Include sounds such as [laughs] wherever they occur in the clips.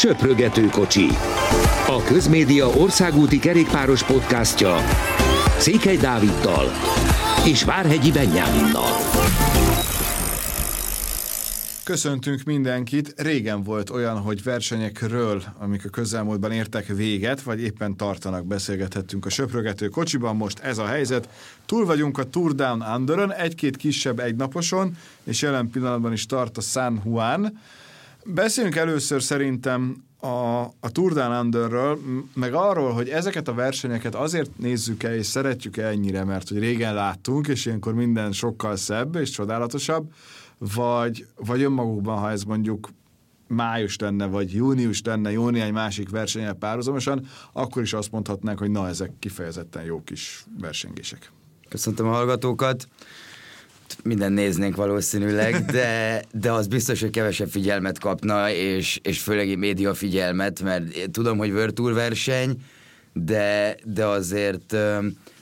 Söprögető kocsi. A Közmédia országúti kerékpáros podcastja Székely Dáviddal és Várhegyi Benyáminnal. Köszöntünk mindenkit. Régen volt olyan, hogy versenyekről, amik a közelmúltban értek véget, vagy éppen tartanak, beszélgethettünk a söprögető kocsiban. Most ez a helyzet. Túl vagyunk a Tour Down Underön, egy-két kisebb egynaposon, és jelen pillanatban is tart a San Juan. Beszéljünk először szerintem a, a Tour Down Underről, meg arról, hogy ezeket a versenyeket azért nézzük el és szeretjük -e ennyire, mert hogy régen láttunk, és ilyenkor minden sokkal szebb és csodálatosabb, vagy, vagy önmagukban, ha ez mondjuk május lenne, vagy június lenne, jó néhány másik versenyel párhuzamosan, akkor is azt mondhatnánk, hogy na, ezek kifejezetten jó kis versengések. Köszöntöm a hallgatókat minden néznénk valószínűleg, de, de az biztos, hogy kevesebb figyelmet kapna, és, és főleg média figyelmet, mert tudom, hogy Tour verseny, de, de azért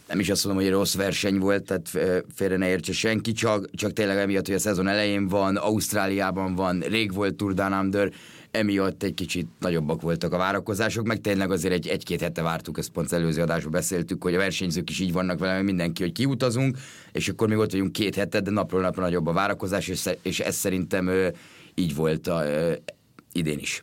nem is azt mondom, hogy rossz verseny volt, tehát félre ne értse senki, csak, csak tényleg emiatt, hogy a szezon elején van, Ausztráliában van, rég volt Tour Down Under, emiatt egy kicsit nagyobbak voltak a várakozások, meg tényleg azért egy, egy-két hete vártuk, ezt pont előző adásban beszéltük, hogy a versenyzők is így vannak vele, mindenki, hogy kiutazunk, és akkor még ott vagyunk két hete, de napról napra nagyobb a várakozás, és, és ez szerintem ö, így volt a, ö, idén is.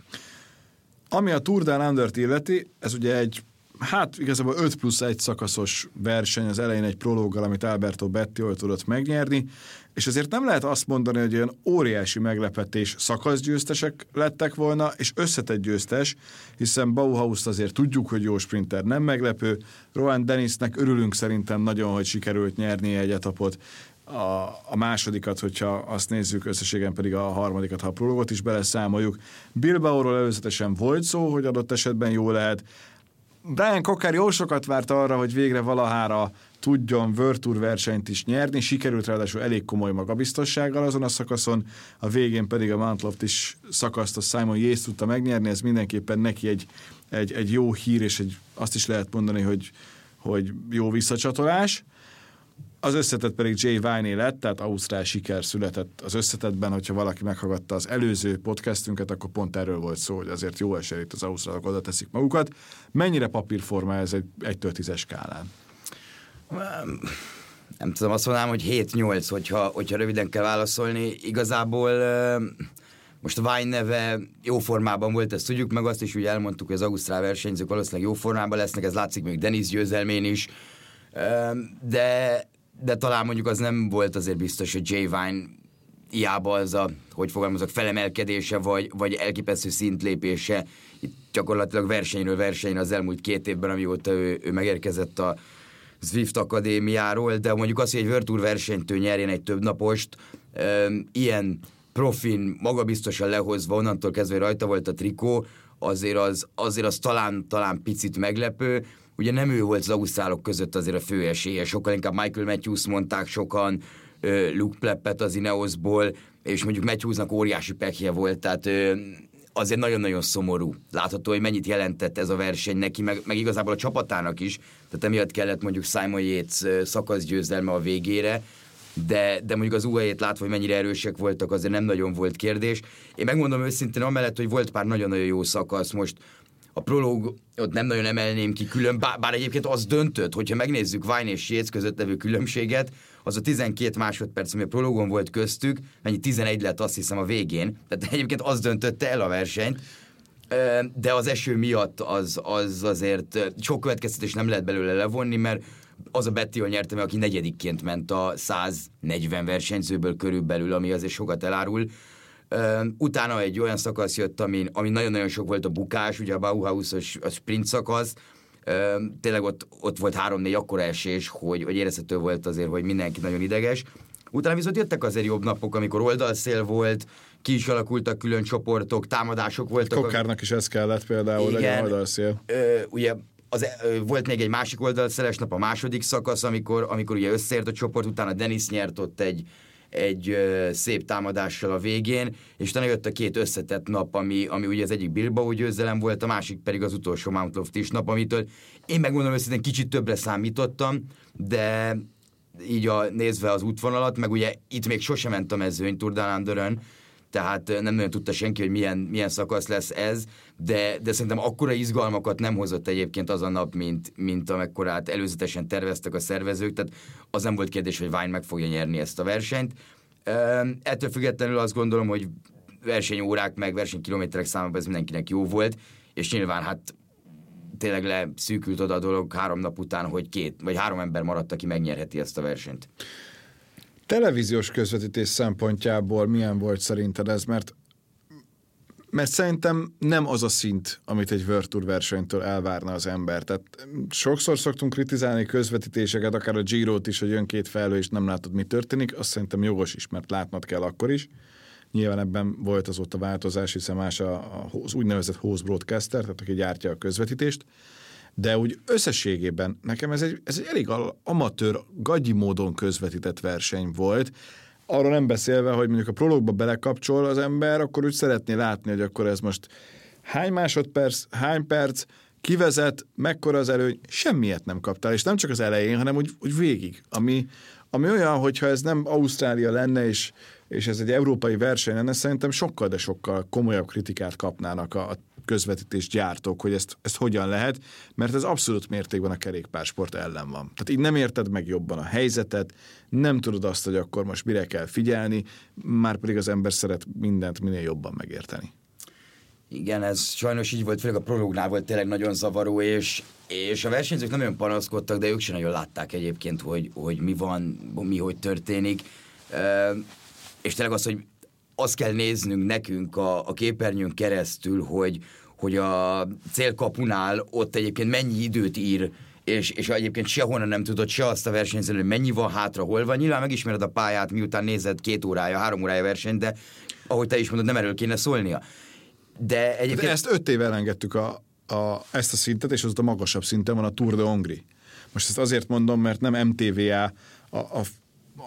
Ami a Tour Under-t illeti, ez ugye egy hát igazából 5 plusz 1 szakaszos verseny, az elején egy prológgal, amit Alberto Bettiol tudott megnyerni, és azért nem lehet azt mondani, hogy olyan óriási meglepetés szakaszgyőztesek lettek volna, és összetett győztes, hiszen Bauhaus azért tudjuk, hogy jó sprinter, nem meglepő. Rohan Dennisnek örülünk szerintem nagyon, hogy sikerült nyerni egy etapot, a, a másodikat, hogyha azt nézzük, összességen pedig a harmadikat, ha a prologot is beleszámoljuk. Bilbaóról előzetesen volt szó, hogy adott esetben jó lehet. Brian Cocker jó sokat várt arra, hogy végre valahára tudjon World Tour versenyt is nyerni, sikerült ráadásul elég komoly magabiztossággal azon a szakaszon, a végén pedig a Mount is szakaszt a Simon Yates tudta megnyerni, ez mindenképpen neki egy, egy, egy jó hír, és egy, azt is lehet mondani, hogy, hogy jó visszacsatolás. Az összetett pedig Jay Viney lett, tehát Ausztrál siker született az összetetben, hogyha valaki meghallgatta az előző podcastünket, akkor pont erről volt szó, hogy azért jó esély itt az ausztrálok oda teszik magukat. Mennyire papírforma ez egy 1 10 skálán? Nem tudom, azt mondanám, hogy 7-8, hogyha, hogyha röviden kell válaszolni. Igazából most a Vine neve jó formában volt, ezt tudjuk, meg azt is úgy elmondtuk, hogy az ausztrál versenyzők valószínűleg jó formában lesznek, ez látszik még Denis győzelmén is, de, de talán mondjuk az nem volt azért biztos, hogy Jay Vine hiába az a, hogy fogalmazok, felemelkedése, vagy, vagy elképesztő szintlépése, itt gyakorlatilag versenyről versenyre az elmúlt két évben, amióta ő, ő megérkezett a Zwift Akadémiáról, de mondjuk az, hogy egy World Tour versenytől nyerjen egy több napost, ilyen profin, magabiztosan lehozva, onnantól kezdve rajta volt a trikó, azért az, azért az talán, talán picit meglepő. Ugye nem ő volt az ausztrálok között azért a fő esélye, sokkal inkább Michael Matthews mondták sokan, Luke Pleppet az Ineosból, és mondjuk Matthewsnak óriási pekje volt, tehát azért nagyon-nagyon szomorú. Látható, hogy mennyit jelentett ez a verseny neki, meg, meg igazából a csapatának is. Tehát emiatt kellett mondjuk Simon Yates szakaszgyőzelme a végére, de, de mondjuk az UAE-t látva, hogy mennyire erősek voltak, azért nem nagyon volt kérdés. Én megmondom őszintén, amellett, hogy volt pár nagyon-nagyon jó szakasz, most a prológ ott nem nagyon emelném ki külön, bár, bár egyébként az döntött, hogyha megnézzük Vine és Yates között levő különbséget, az a 12 másodperc, ami a prológon volt köztük, mennyi 11 lett azt hiszem a végén, tehát egyébként az döntötte el a versenyt, de az eső miatt az, az azért sok következtetés nem lehet belőle levonni, mert az a Betty nyerte meg, aki negyedikként ment a 140 versenyzőből körülbelül, ami azért sokat elárul. Utána egy olyan szakasz jött, ami, ami nagyon-nagyon sok volt a bukás, ugye a Bauhaus-os a sprint szakasz, tényleg ott, ott volt három-négy akkora esés, hogy, hogy érezhető volt azért, hogy mindenki nagyon ideges. Utána viszont jöttek azért jobb napok, amikor oldalszél volt, ki is alakultak külön csoportok, támadások voltak. Kokárnak is ez kellett például, Igen, legyen oldalszél. Ö, ugye az, ö, volt még egy másik oldalszeles nap, a második szakasz, amikor, amikor ugye összeért a csoport, utána Denis nyert ott egy, egy ö, szép támadással a végén, és utána jött a két összetett nap, ami, ami ugye az egyik Bilbao győzelem volt, a másik pedig az utolsó Mount Loftis nap, amitől én megmondom őszintén kicsit többre számítottam, de így a, nézve az útvonalat, meg ugye itt még sosem ment a mezőny Tour de tehát nem nagyon tudta senki, hogy milyen, milyen szakasz lesz ez, de, de szerintem akkora izgalmakat nem hozott egyébként az a nap, mint, mint amekkorát előzetesen terveztek a szervezők, tehát az nem volt kérdés, hogy Vine meg fogja nyerni ezt a versenyt. Ettől függetlenül azt gondolom, hogy versenyórák meg versenykilométerek számában ez mindenkinek jó volt, és nyilván hát tényleg leszűkült oda a dolog három nap után, hogy két vagy három ember maradt, aki megnyerheti ezt a versenyt. Televíziós közvetítés szempontjából milyen volt szerinted ez? Mert mert szerintem nem az a szint, amit egy World Tour versenytől elvárna az ember. Tehát sokszor szoktunk kritizálni közvetítéseket, akár a Giro-t is, hogy jön két felhő, és nem látod, mi történik. Azt szerintem jogos is, mert látnod kell akkor is. Nyilván ebben volt azóta változás, hiszen más a, az úgynevezett host broadcaster, tehát aki gyártja a közvetítést. De úgy összességében nekem ez egy, ez egy elég amatőr, gagyi módon közvetített verseny volt. Arról nem beszélve, hogy mondjuk a prologba belekapcsol az ember, akkor úgy szeretné látni, hogy akkor ez most hány másodperc, hány perc, kivezet, mekkora az előny, semmiet nem kaptál, és nem csak az elején, hanem úgy, úgy végig, ami, ami olyan, hogyha ez nem Ausztrália lenne, és és ez egy európai verseny lenne, szerintem sokkal, de sokkal komolyabb kritikát kapnának a közvetítés gyártók, hogy ezt, ezt hogyan lehet, mert ez abszolút mértékben a kerékpársport ellen van. Tehát így nem érted meg jobban a helyzetet, nem tudod azt, hogy akkor most mire kell figyelni, már pedig az ember szeret mindent minél jobban megérteni. Igen, ez sajnos így volt, főleg a prolognál volt tényleg nagyon zavaró, és, és a versenyzők nem olyan panaszkodtak, de ők sem nagyon látták egyébként, hogy, hogy mi van, mi hogy történik és tényleg az, hogy azt kell néznünk nekünk a, a képernyőn keresztül, hogy, hogy a célkapunál ott egyébként mennyi időt ír, és, és egyébként sehonnan nem tudod se azt a versenyzőt, hogy mennyi van hátra, hol van. Nyilván megismered a pályát, miután nézed két órája, három órája verseny, de ahogy te is mondod, nem erről kéne szólnia. De egyébként... De ezt öt éve elengedtük a, a, ezt a szintet, és az a magasabb szinten van a Tour de Hongri. Most ezt azért mondom, mert nem MTVA a, a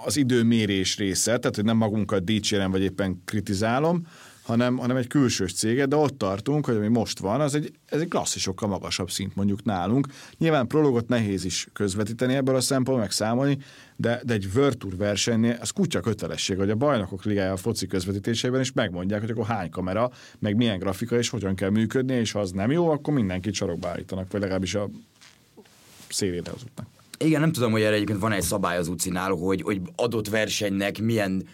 az időmérés része, tehát hogy nem magunkat dicsérem, vagy éppen kritizálom, hanem, hanem egy külsős céget, de ott tartunk, hogy ami most van, az egy, ez egy klasszisokkal magasabb szint mondjuk nálunk. Nyilván prologot nehéz is közvetíteni ebből a szempontból, meg számolni, de, de egy Tour versenynél az kutya kötelesség, hogy a bajnokok ligája a foci közvetítésében is megmondják, hogy akkor hány kamera, meg milyen grafika, és hogyan kell működni, és ha az nem jó, akkor mindenkit sarokba állítanak, vagy legalábbis a szélére azoknak. Igen, nem tudom, hogy erre egyébként van egy szabály az UCI-nál, hogy, hogy adott versenynek milyen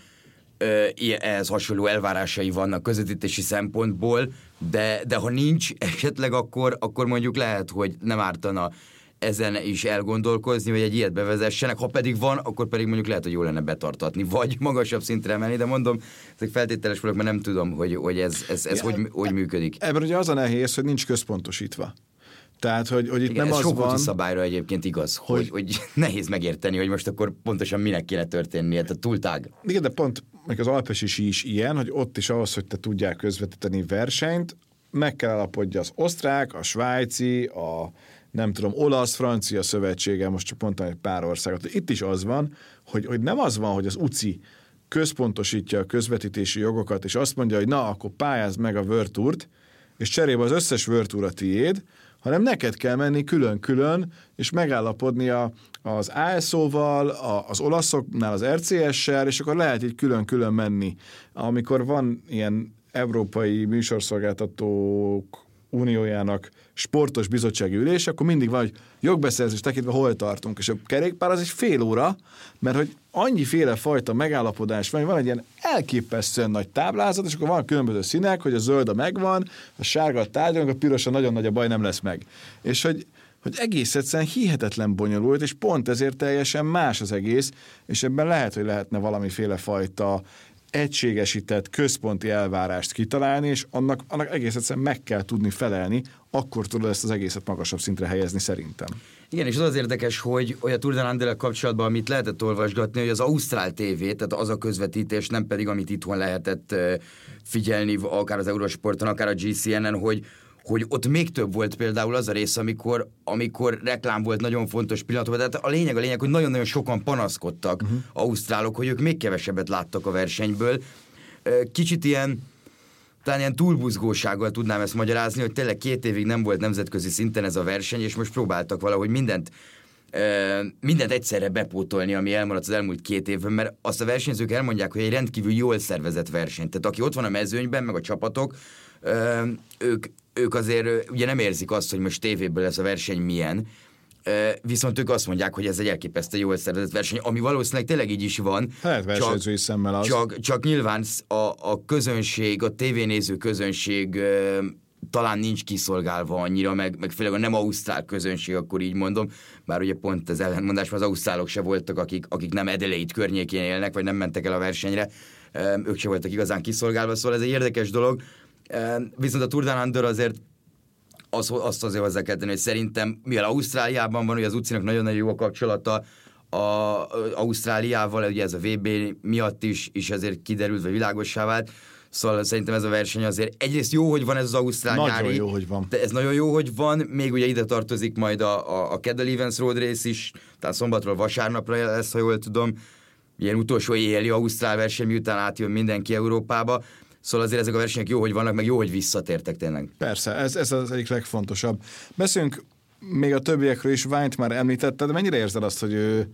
ö, ehhez hasonló elvárásai vannak közvetítési szempontból, de, de ha nincs [laughs] esetleg, akkor, akkor mondjuk lehet, hogy nem ártana ezen is elgondolkozni, hogy egy ilyet bevezessenek, ha pedig van, akkor pedig mondjuk lehet, hogy jó lenne betartatni, vagy [laughs] magasabb szintre emelni, de mondom, ezek feltételes vagyok, mert nem tudom, hogy, hogy ez, ez, ez ja, hogy, hogy működik. Ebben ugye az a nehéz, hogy nincs központosítva. Tehát, hogy, hogy itt Igen, nem ez az van... szabályra egyébként igaz, hogy, hogy, hogy [laughs] nehéz megérteni, hogy most akkor pontosan minek kéne történnie, tehát túl tág. Igen, de pont meg az alpesi is ilyen, hogy ott is ahhoz, hogy te tudják közvetíteni versenyt, meg kell alapodja az osztrák, a svájci, a nem tudom, olasz, francia szövetsége, most csak mondtam egy pár országot. Itt is az van, hogy, hogy nem az van, hogy az UCI központosítja a közvetítési jogokat, és azt mondja, hogy na, akkor pályázd meg a World és cserébe az összes World Tour a tiéd, hanem neked kell menni külön-külön, és megállapodni a, az ASO-val, a, az olaszoknál az RCS-sel, és akkor lehet így külön-külön menni. Amikor van ilyen európai műsorszolgáltatók uniójának sportos bizottsági ülés, akkor mindig van, hogy jogbeszerzés tekintve hol tartunk. És a kerékpár az egy fél óra, mert hogy annyi féle fajta megállapodás van, hogy van egy ilyen elképesztően nagy táblázat, és akkor van különböző színek, hogy a zöld a megvan, a sárga a tárgyalunk, a piros a nagyon nagy a baj, nem lesz meg. És hogy hogy egész egyszerűen hihetetlen bonyolult, és pont ezért teljesen más az egész, és ebben lehet, hogy lehetne valamiféle fajta egységesített központi elvárást kitalálni, és annak, annak egész egyszerűen meg kell tudni felelni, akkor tudod ezt az egészet magasabb szintre helyezni szerintem. Igen, és az az érdekes, hogy, a Tour de kapcsolatban, amit lehetett olvasgatni, hogy az Ausztrál TV, tehát az a közvetítés, nem pedig amit itthon lehetett figyelni, akár az Eurosporton, akár a GCN-en, hogy, hogy ott még több volt például az a rész, amikor, amikor reklám volt nagyon fontos pillanatban, tehát a lényeg a lényeg, hogy nagyon-nagyon sokan panaszkodtak uh-huh. ausztrálok, hogy ők még kevesebbet láttak a versenyből. Kicsit ilyen, talán ilyen túlbuzgósággal tudnám ezt magyarázni, hogy tényleg két évig nem volt nemzetközi szinten ez a verseny, és most próbáltak valahogy mindent mindent egyszerre bepótolni, ami elmaradt az elmúlt két évben, mert azt a versenyzők elmondják, hogy egy rendkívül jól szervezett verseny. Tehát aki ott van a mezőnyben, meg a csapatok, ők, ők azért ugye nem érzik azt, hogy most tévéből ez a verseny milyen, viszont ők azt mondják, hogy ez egy elképesztő jól szervezett verseny, ami valószínűleg tényleg így is van. Hát versenyzői szemmel az. Csak, csak nyilván a, a közönség, a tévénéző közönség talán nincs kiszolgálva annyira, meg, meg főleg a nem ausztrál közönség, akkor így mondom, bár ugye pont az ellentmondás, az ausztrálok se voltak, akik, akik nem Edeleit környékén élnek, vagy nem mentek el a versenyre, ők se voltak igazán kiszolgálva, szóval ez egy érdekes dolog. Viszont a Tour de Under azért az, azt azért hozzá kell tenni, hogy szerintem, mivel Ausztráliában van, hogy az utcinak nagyon-nagyon jó a kapcsolata, a, Ausztráliával, ugye ez a VB miatt is, is ezért kiderült, vagy világossá vált, Szóval szerintem ez a verseny azért egyrészt jó, hogy van ez az Ausztrál nagyon nyári. jó, hogy van. De ez nagyon jó, hogy van. Még ugye ide tartozik majd a, a, a Kedel Events Road Race is, tehát szombatról vasárnapra lesz, ha jól tudom. Ilyen utolsó éjjeli Ausztrál verseny, miután átjön mindenki Európába. Szóval azért ezek a versenyek jó, hogy vannak, meg jó, hogy visszatértek tényleg. Persze, ez, ez az egyik legfontosabb. Beszéljünk még a többiekről is, Ványt már említetted, de mennyire érzed azt, hogy ő,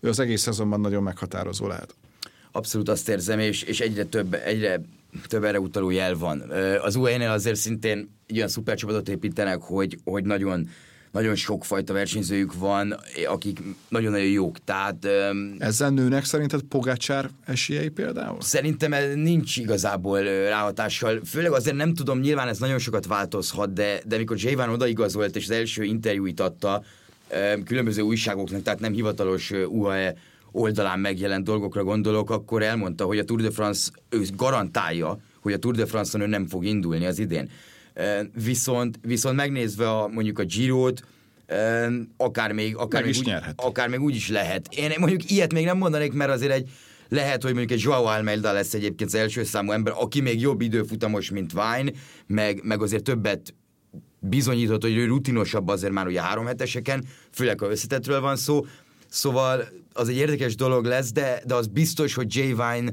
ő az egész szezonban nagyon meghatározó lehet? Abszolút azt érzem, és, és egyre több, egyre több erre utaló jel van. Az UAE-nél azért szintén egy olyan szupercsapatot építenek, hogy, hogy nagyon nagyon sokfajta versenyzőjük van, akik nagyon-nagyon jók. Tehát, Ezzel nőnek szerinted Pogácsár esélyei például? Szerintem nincs igazából ráhatással. Főleg azért nem tudom, nyilván ez nagyon sokat változhat, de, de mikor Javán odaigazolt és az első interjúit adta különböző újságoknak, tehát nem hivatalos UAE oldalán megjelent dolgokra gondolok, akkor elmondta, hogy a Tour de France, ő garantálja, hogy a Tour de France-on ő nem fog indulni az idén. Viszont, viszont megnézve a, mondjuk a Giro-t, akár még, akár, Meg még úgy, nyerhet. akár még úgy is lehet. Én mondjuk ilyet még nem mondanék, mert azért egy lehet, hogy mondjuk egy Joao Almeida lesz egyébként az első számú ember, aki még jobb időfutamos, mint Vine, meg, meg azért többet bizonyított, hogy ő rutinosabb azért már ugye három heteseken, főleg ha összetetről van szó, Szóval az egy érdekes dolog lesz, de, de az biztos, hogy Jay Vine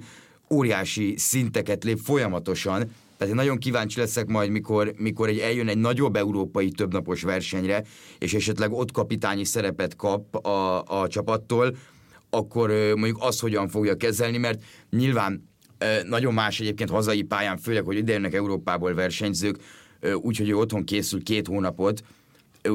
óriási szinteket lép folyamatosan, tehát én nagyon kíváncsi leszek majd, mikor, mikor egy eljön egy nagyobb európai többnapos versenyre, és esetleg ott kapitányi szerepet kap a, a csapattól, akkor mondjuk azt hogyan fogja kezelni, mert nyilván nagyon más egyébként hazai pályán, főleg, hogy ide jönnek Európából versenyzők, úgyhogy ő otthon készül két hónapot,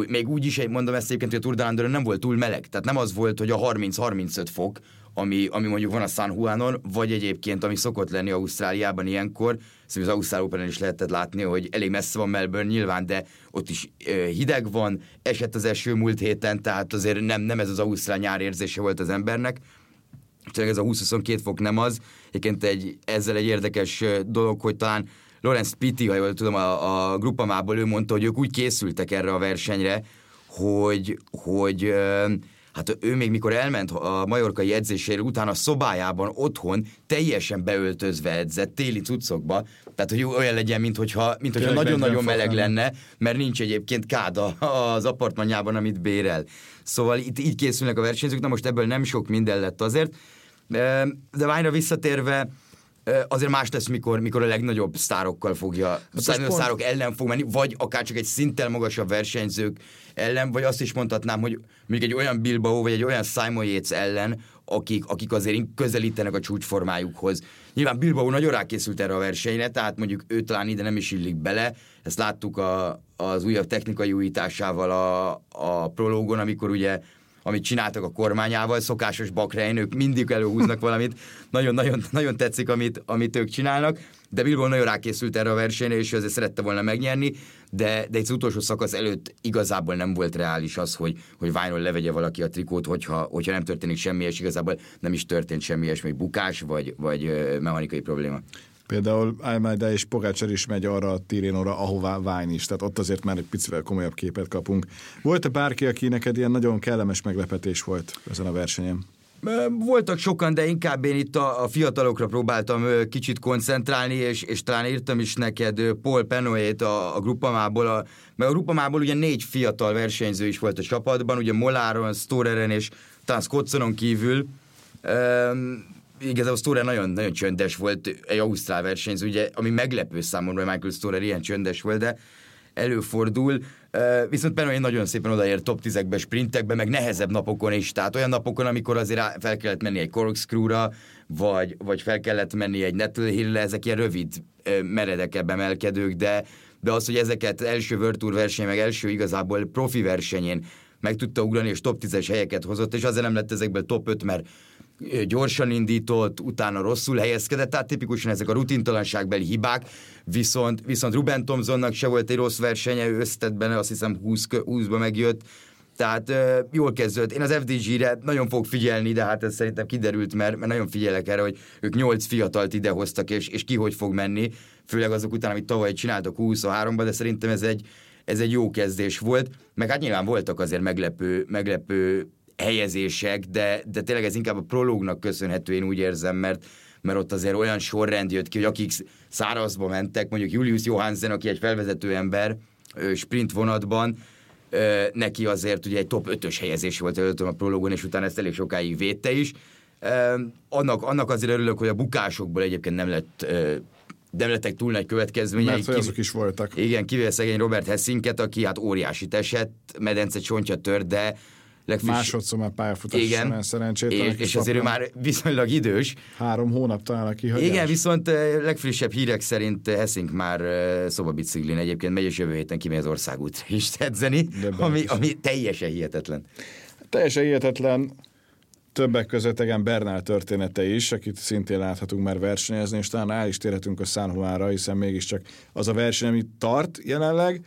még úgy is mondom ezt egyébként, hogy a Tour de nem volt túl meleg. Tehát nem az volt, hogy a 30-35 fok, ami, ami mondjuk van a San Juanon, vagy egyébként, ami szokott lenni Ausztráliában ilyenkor, szóval az Ausztrál open is lehetett látni, hogy elég messze van Melbourne nyilván, de ott is hideg van, esett az eső múlt héten, tehát azért nem, nem ez az Ausztrál nyár érzése volt az embernek. Tényleg ez a 20-22 fok nem az. Egyébként egy, ezzel egy érdekes dolog, hogy talán Lorenz Pitti, ha jól tudom, a, a grupamából ő mondta, hogy ők úgy készültek erre a versenyre, hogy, hogy hát ő még mikor elment a majorkai edzésére, utána a szobájában otthon teljesen beöltözve edzett, téli cuccokba, tehát hogy olyan legyen, mint hogyha, mint hogyha nagyon-nagyon meleg lenne, mert nincs egyébként káda az apartmanjában, amit bérel. Szóval itt így készülnek a versenyzők, na most ebből nem sok minden lett azért, de Ványra visszatérve, azért más lesz, mikor, mikor a legnagyobb sztárokkal fogja, a legnagyobb sztárok ellen fog menni, vagy akár csak egy szinttel magasabb versenyzők ellen, vagy azt is mondhatnám, hogy még egy olyan Bilbao, vagy egy olyan Simon Yates ellen, akik, akik azért közelítenek a csúcsformájukhoz. Nyilván Bilbao nagyon rákészült erre a versenyre, tehát mondjuk ő talán ide nem is illik bele, ezt láttuk a, az újabb technikai újításával a, a prológon, amikor ugye amit csináltak a kormányával, szokásos bakrein, ők mindig előhúznak valamit, nagyon-nagyon nagyon tetszik, amit, amit ők csinálnak, de Bilbao nagyon rákészült erre a versenyre, és azért szerette volna megnyerni, de, de egy utolsó szakasz előtt igazából nem volt reális az, hogy, hogy Ványról levegye valaki a trikót, hogyha, hogyha nem történik semmi, és igazából nem is történt semmi ilyesmi, bukás vagy, vagy mechanikai probléma. Például Almeida és Pogácsar is megy arra a Tirénóra, ahová Vány is, tehát ott azért már egy picivel komolyabb képet kapunk. Volt-e bárki, aki neked ilyen nagyon kellemes meglepetés volt ezen a versenyen? Voltak sokan, de inkább én itt a, a fiatalokra próbáltam kicsit koncentrálni, és, és talán írtam is neked Paul Penoét a, a grupamából, a, mert a grupamából ugye négy fiatal versenyző is volt a csapatban, ugye Moláron, Storeren és talán Scottsonon kívül. Igazából Storer nagyon, nagyon csöndes volt, egy ausztrál versenyző, ugye, ami meglepő számomra, hogy Michael Storer ilyen csöndes volt, de előfordul, viszont Penny nagyon szépen odaér top 10-ekbe, sprintekbe, meg nehezebb napokon is, tehát olyan napokon, amikor azért fel kellett menni egy corkscrew-ra, vagy, vagy fel kellett menni egy Nettle Hill-re, ezek ilyen rövid, meredekebb emelkedők, de, de az, hogy ezeket első World Tour verseny, meg első igazából profi versenyén meg tudta ugrani, és top 10-es helyeket hozott, és azért nem lett ezekből top 5, mert gyorsan indított, utána rosszul helyezkedett, tehát tipikusan ezek a rutintalanságbeli hibák, viszont, viszont Ruben Thompsonnak se volt egy rossz versenye, ő benne, azt hiszem 20, 20-ba megjött, tehát uh, jól kezdődött. Én az FDG-re nagyon fog figyelni, de hát ez szerintem kiderült, mert, mert nagyon figyelek erre, hogy ők nyolc fiatalt idehoztak, és, és ki hogy fog menni, főleg azok után, amit tavaly csináltak 23-ban, de szerintem ez egy, ez egy jó kezdés volt, meg hát nyilván voltak azért meglepő, meglepő helyezések, de, de tényleg ez inkább a prológnak köszönhető, én úgy érzem, mert, mert ott azért olyan sorrend jött ki, hogy akik szárazba mentek, mondjuk Julius Johansen, aki egy felvezető ember sprint vonatban, neki azért ugye egy top 5-ös helyezés volt előtt a prológon, és utána ezt elég sokáig védte is. Annak, annak azért örülök, hogy a bukásokból egyébként nem lett nem lettek túl nagy következményei. Mert kiv... azok is voltak. Igen, kivéve szegény Robert Hessinket, aki hát óriási esett, medence csontja tört, de legfriss... Másodszor már pályafutás Igen, szerencsétlen. És, és azért ő már viszonylag idős. Három hónap talán a kihagyás. Igen, viszont legfrissebb hírek szerint Hessink már szobabiciklin egyébként megy, és jövő héten kimegy az országútra is edzeni, ami, ami teljesen hihetetlen. Teljesen hihetetlen többek között igen Bernál története is, akit szintén láthatunk már versenyezni, és talán el is térhetünk a San Juanra, hiszen mégiscsak az a verseny, amit tart jelenleg,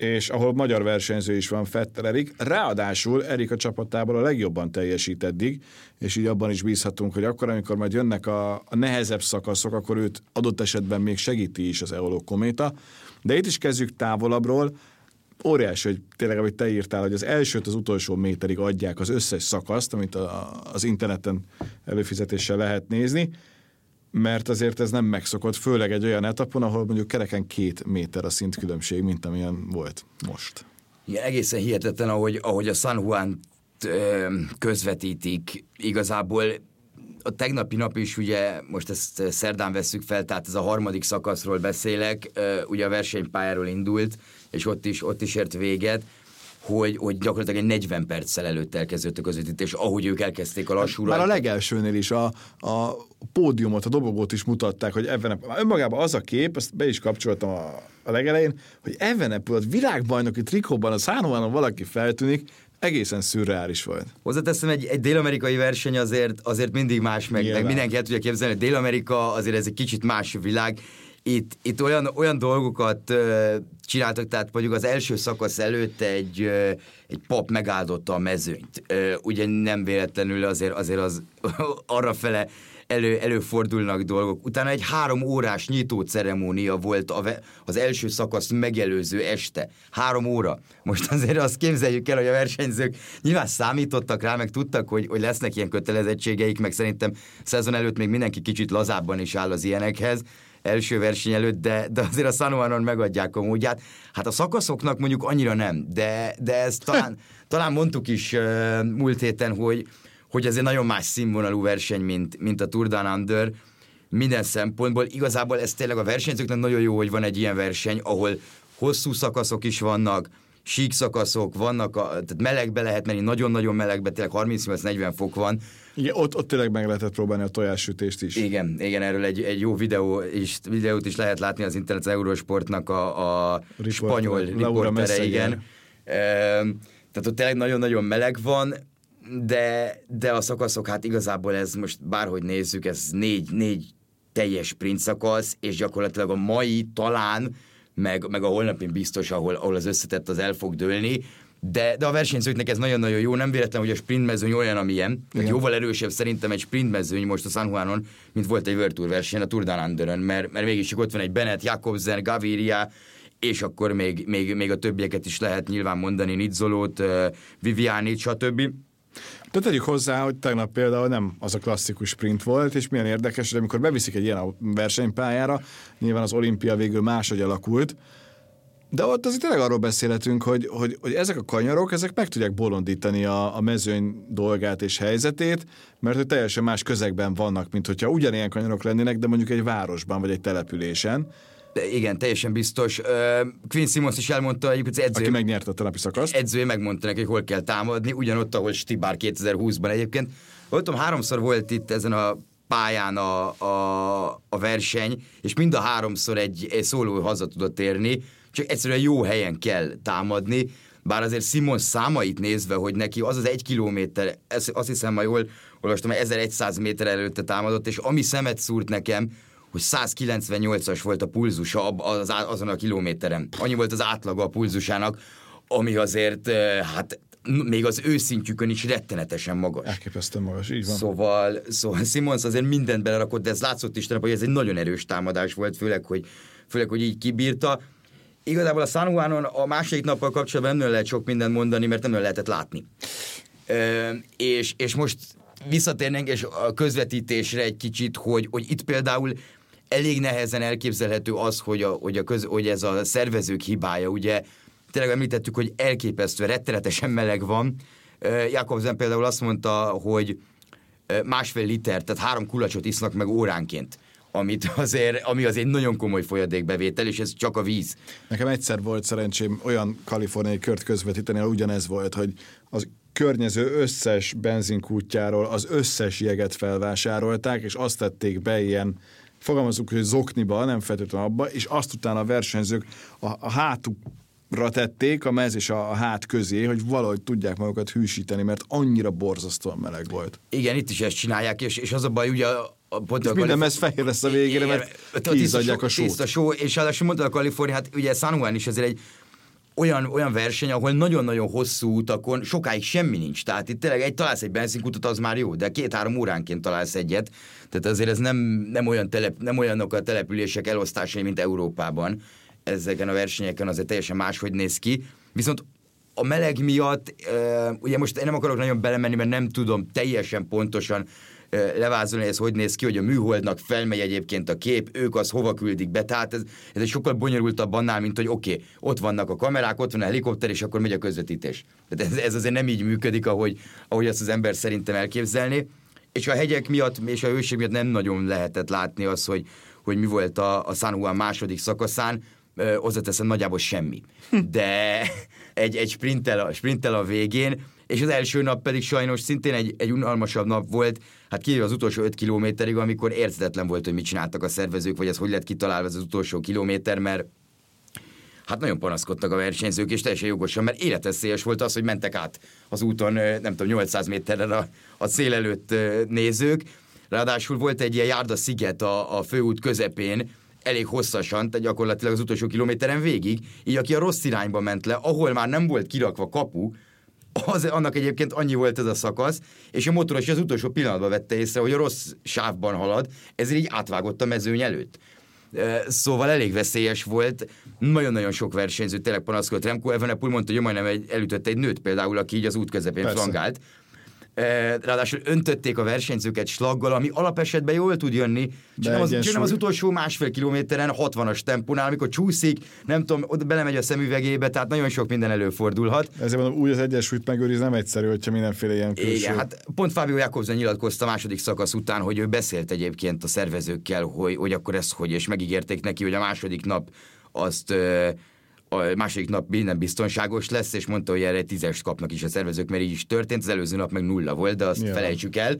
és ahol magyar versenyző is van, Fettel Erik. Ráadásul Erik a csapatából a legjobban teljesít eddig, és így abban is bízhatunk, hogy akkor, amikor majd jönnek a, a nehezebb szakaszok, akkor őt adott esetben még segíti is az Eoló kométa. De itt is kezdjük távolabbról, óriási, hogy tényleg, amit te írtál, hogy az elsőt az utolsó méterig adják az összes szakaszt, amit a, az interneten előfizetéssel lehet nézni, mert azért ez nem megszokott, főleg egy olyan etapon, ahol mondjuk kereken két méter a szintkülönbség, mint amilyen volt most. Igen, egészen hihetetlen, ahogy, ahogy a San Juan közvetítik igazából a tegnapi nap is ugye, most ezt szerdán veszük fel, tehát ez a harmadik szakaszról beszélek, ugye a versenypályáról indult, és ott is, ott is ért véget, hogy, hogy gyakorlatilag egy 40 perccel előtt elkezdődött a közvetítés, ahogy ők elkezdték a lassúra. Már a legelsőnél is a, a pódiumot, a dobogót is mutatták, hogy Evenepul, önmagában az a kép, ezt be is kapcsoltam a, a legelején, hogy Evenepul a világbajnoki trikóban a Szánóánon valaki feltűnik, egészen szürreális volt. Hozzáteszem, egy, egy dél-amerikai verseny azért, azért mindig más, meg, meg mindenki el tudja képzelni, hogy Dél-Amerika azért ez egy kicsit más világ, itt, itt olyan, olyan dolgokat uh, csináltak, tehát mondjuk az első szakasz előtt egy, egy pap megáldotta a mezőnyt. Ugye nem véletlenül azért, azért az [laughs] arra fele elő, előfordulnak dolgok. Utána egy három órás nyitó ceremónia volt az első szakasz megelőző este. Három óra. Most azért azt képzeljük el, hogy a versenyzők nyilván számítottak rá, meg tudtak, hogy, hogy lesznek ilyen kötelezettségeik, meg szerintem szezon előtt még mindenki kicsit lazábban is áll az ilyenekhez első verseny előtt, de, de azért a San megadják a módját. Hát a szakaszoknak mondjuk annyira nem, de, de ezt [laughs] talán, talán mondtuk is uh, múlt héten, hogy, hogy ez egy nagyon más színvonalú verseny, mint, mint a Tour Down Under, minden szempontból. Igazából ez tényleg a versenyzőknek nagyon jó, hogy van egy ilyen verseny, ahol hosszú szakaszok is vannak, sík szakaszok, vannak, a, tehát melegbe lehet menni, nagyon-nagyon melegbe, tényleg 38-40 fok van. Igen, ott, ott tényleg meg lehetett próbálni a tojássütést is. Igen, igen, erről egy, egy jó videó is, videót is lehet látni az internet az Eurosportnak a, a Report, spanyol riportere, igen. E, tehát ott tényleg nagyon-nagyon meleg van, de, de a szakaszok, hát igazából ez most bárhogy nézzük, ez négy, négy teljes sprint szakasz, és gyakorlatilag a mai talán, meg, meg a holnapi biztos, ahol, ahol az összetett az el fog dőlni, de, de a versenyzőknek ez nagyon-nagyon jó, nem véletlen, hogy a sprintmezőny olyan, amilyen, hát jóval erősebb szerintem egy sprintmezőny most a San Juanon, mint volt egy World Tour verseny a Tour Down Underön, mert, mert mégis ott van egy Bennett, Jakobsen, Gaviria, és akkor még, még, még a többieket is lehet nyilván mondani, Nizzolót, Viviani, stb. De tegyük hozzá, hogy tegnap például nem az a klasszikus sprint volt, és milyen érdekes, hogy amikor beviszik egy ilyen versenypályára, nyilván az olimpia végül máshogy alakult, de ott azért tényleg arról beszélhetünk, hogy, hogy, hogy ezek a kanyarok, ezek meg tudják bolondítani a, a mezőny dolgát és helyzetét, mert hogy teljesen más közegben vannak, mint hogyha ugyanilyen kanyarok lennének, de mondjuk egy városban vagy egy településen. Igen, teljesen biztos. Quinn Simons is elmondta, egyébként az edző, Aki megnyerte a telepi szakaszt. edzője megmondta neki, hogy hol kell támadni, ugyanott, ahol Stibár 2020-ban egyébként. Voltam, háromszor volt itt ezen a pályán a, a, a verseny, és mind a háromszor egy, egy szóló haza tudott érni, csak egyszerűen jó helyen kell támadni, bár azért Simon számait nézve, hogy neki az az egy kilométer, azt hiszem, ma jól olvastam, 1100 méter előtte támadott, és ami szemet szúrt nekem, hogy 198-as volt a pulzusa az, azon a kilométeren. Annyi volt az átlaga a pulzusának, ami azért, hát még az őszintjükön is rettenetesen magas. Elképesztően magas, így van. Szóval, szóval Simons azért mindent belerakott, de ez látszott is hogy ez egy nagyon erős támadás volt, főleg, hogy, főleg, hogy így kibírta. Igazából a San Juanon a második nappal kapcsolatban nem lehet sok mindent mondani, mert nem lehetett látni. Ö, és, és most visszatérnénk és a közvetítésre egy kicsit, hogy, hogy itt például elég nehezen elképzelhető az, hogy, a, hogy, a köz, hogy ez a szervezők hibája, ugye tényleg említettük, hogy elképesztő, rettenetesen meleg van. Jakobsen például azt mondta, hogy másfél liter, tehát három kulacsot isznak meg óránként amit azért, ami azért nagyon komoly folyadékbevétel, és ez csak a víz. Nekem egyszer volt szerencsém olyan kaliforniai kört közvetíteni, ahol ugyanez volt, hogy az környező összes benzinkútjáról az összes jeget felvásárolták, és azt tették be ilyen fogalmazunk, hogy zokniba, nem feltétlenül abba, és azt utána a versenyzők a, a hátukra tették a mez és a, a hát közé, hogy valahogy tudják magukat hűsíteni, mert annyira borzasztóan meleg volt. Igen, itt is ezt csinálják, és, és az a baj, ugye pont a minden mez fehér lesz a végére, mert kízadják a sót. A só, és ráadásul mondta a Kalifornia, hát ugye San Juan is azért egy olyan, olyan verseny, ahol nagyon-nagyon hosszú utakon sokáig semmi nincs. Tehát itt tényleg egy találsz egy benzinkutat, az már jó, de két-három óránként találsz egyet. Tehát azért ez nem, nem, olyan telep, nem olyanok a települések elosztásai, mint Európában. Ezeken a versenyeken azért teljesen máshogy néz ki. Viszont a meleg miatt, ugye most én nem akarok nagyon belemenni, mert nem tudom teljesen pontosan levázolni, ez hogy néz ki, hogy a műholdnak felmegy egyébként a kép, ők az hova küldik be, tehát ez, ez egy sokkal bonyolultabb annál, mint hogy oké, okay, ott vannak a kamerák, ott van a helikopter, és akkor megy a közvetítés. Tehát ez, ez azért nem így működik, ahogy, ahogy azt az ember szerintem elképzelni. És a hegyek miatt, és a hőség miatt nem nagyon lehetett látni az, hogy, hogy mi volt a, a San Juan második szakaszán, hozzáteszem nagyjából semmi. Hm. De egy, egy sprinttel, a, sprinttel a végén, és az első nap pedig sajnos szintén egy, egy unalmasabb nap volt, hát ki az utolsó 5 kilométerig, amikor érthetetlen volt, hogy mit csináltak a szervezők, vagy az hogy lett kitalálva az utolsó kilométer, mert hát nagyon panaszkodtak a versenyzők, és teljesen jogosan, mert életeszélyes volt az, hogy mentek át az úton, nem tudom, 800 méterre a, a cél előtt nézők. Ráadásul volt egy ilyen járda sziget a, a főút közepén, elég hosszasan, tehát gyakorlatilag az utolsó kilométeren végig, így aki a rossz irányba ment le, ahol már nem volt kirakva kapu, az, annak egyébként annyi volt ez a szakasz, és a motoros az utolsó pillanatban vette észre, hogy a rossz sávban halad, ezért így átvágott a mezőny előtt. Szóval elég veszélyes volt, nagyon-nagyon sok versenyző tényleg panaszkodott. Remco Evenepoel mondta, hogy majdnem egy, elütött egy nőt például, aki így az út közepén Persze. flangált. Ráadásul öntötték a versenyzőket slaggal, ami alapesetben jól tud jönni, csak nem, az, csak nem az utolsó másfél kilométeren 60-as tempónál, amikor csúszik, nem tudom, oda belemegy a szemüvegébe, tehát nagyon sok minden előfordulhat. Ezért mondom, úgy az egyensúlyt megőrizni nem egyszerű, hogyha mindenféle ilyen külső. Igen, hát pont Fábio Jakobsen nyilatkozta a második szakasz után, hogy ő beszélt egyébként a szervezőkkel, hogy, hogy akkor ez hogy, és megígérték neki, hogy a második nap azt a második nap minden biztonságos lesz, és mondta, hogy erre tízest kapnak is a szervezők, mert így is történt, az előző nap meg nulla volt, de azt ja. felejtsük el.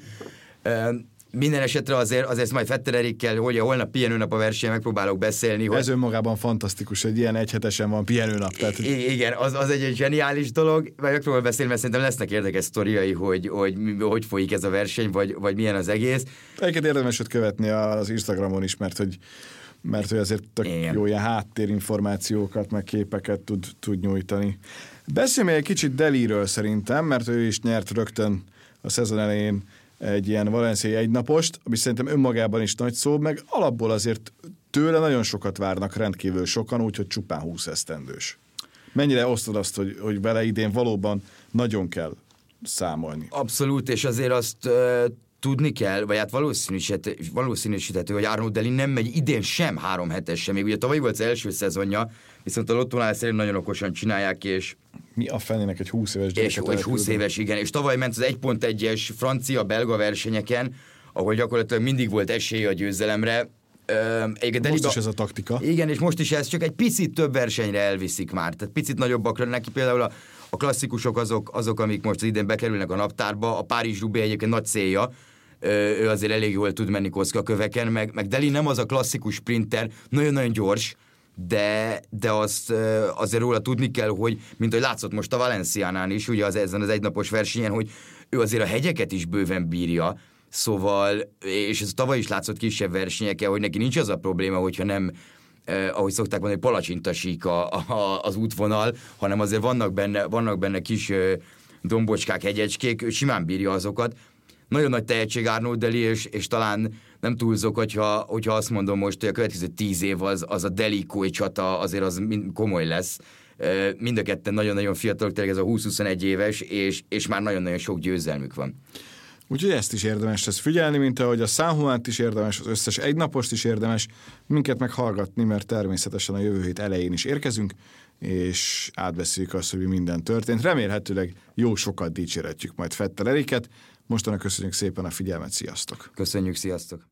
Minden esetre azért, azért majd Fetter Erikkel, hogy a holnap pihenőnap a versenyen megpróbálok beszélni. Hogy... Ez önmagában fantasztikus, hogy ilyen egyhetesen van pihenőnap. Tehát... I- igen, az, az egy, egy zseniális dolog, vagy megpróbálok beszélni, mert szerintem lesznek érdekes sztoriai, hogy, hogy, hogy, hogy folyik ez a verseny, vagy, vagy milyen az egész. Egyébként érdemes őt követni az Instagramon is, mert hogy mert hogy azért tök Igen. jó ilyen háttérinformációkat, meg képeket tud, tud nyújtani. Beszélj egy kicsit Deliről szerintem, mert ő is nyert rögtön a szezon elején egy ilyen valenciai egynapost, ami szerintem önmagában is nagy szó, meg alapból azért tőle nagyon sokat várnak rendkívül sokan, úgyhogy csupán 20 esztendős. Mennyire osztod azt, hogy, hogy vele idén valóban nagyon kell számolni? Abszolút, és azért azt tudni kell, vagy hát valószínűsíthető, valószínűsíthető hogy Arnold Deli nem megy idén sem három hetes sem. Még ugye tavaly volt az első szezonja, viszont a Lottónál szerint nagyon okosan csinálják, és mi a fenének egy 20 éves És egy 20 éves, igen. És tavaly ment az 1.1-es francia-belga versenyeken, ahol gyakorlatilag mindig volt esély a győzelemre, Egyébként most is ez a taktika. Igen, és most is ez csak egy picit több versenyre elviszik már. Tehát picit nagyobbakra neki például a, a klasszikusok azok, azok, amik most az idén bekerülnek a naptárba. A Párizs Rubé egyébként nagy célja, ő azért elég jól tud menni koszka köveken, meg, meg Deli nem az a klasszikus sprinter, nagyon-nagyon gyors, de, de azt azért róla tudni kell, hogy mint hogy látszott most a Valenciánál is, ugye az, ezen az egynapos versenyen, hogy ő azért a hegyeket is bőven bírja, Szóval, és ez tavaly is látszott kisebb versenyeken, hogy neki nincs az a probléma, hogyha nem eh, ahogy szokták mondani, palacsintasík a, a, az útvonal, hanem azért vannak benne, vannak benne kis eh, dombocskák, hegyecskék, ő simán bírja azokat. Nagyon nagy tehetség Arnold Deli, és, és talán nem túlzok, hogyha, hogyha azt mondom most, hogy a következő tíz év az, az a Delikói csata azért az komoly lesz. Mind a ketten nagyon-nagyon fiatalok, tényleg ez a 20-21 éves, és, és már nagyon-nagyon sok győzelmük van. Úgyhogy ezt is érdemes lesz figyelni, mint ahogy a San is érdemes, az összes egynapost is érdemes, minket meghallgatni, mert természetesen a jövő hét elején is érkezünk, és átbeszéljük azt, hogy minden történt. Remélhetőleg jó sokat dicséretjük majd Fettel Eriket. Mostanak köszönjük szépen a figyelmet, sziasztok! Köszönjük, sziasztok!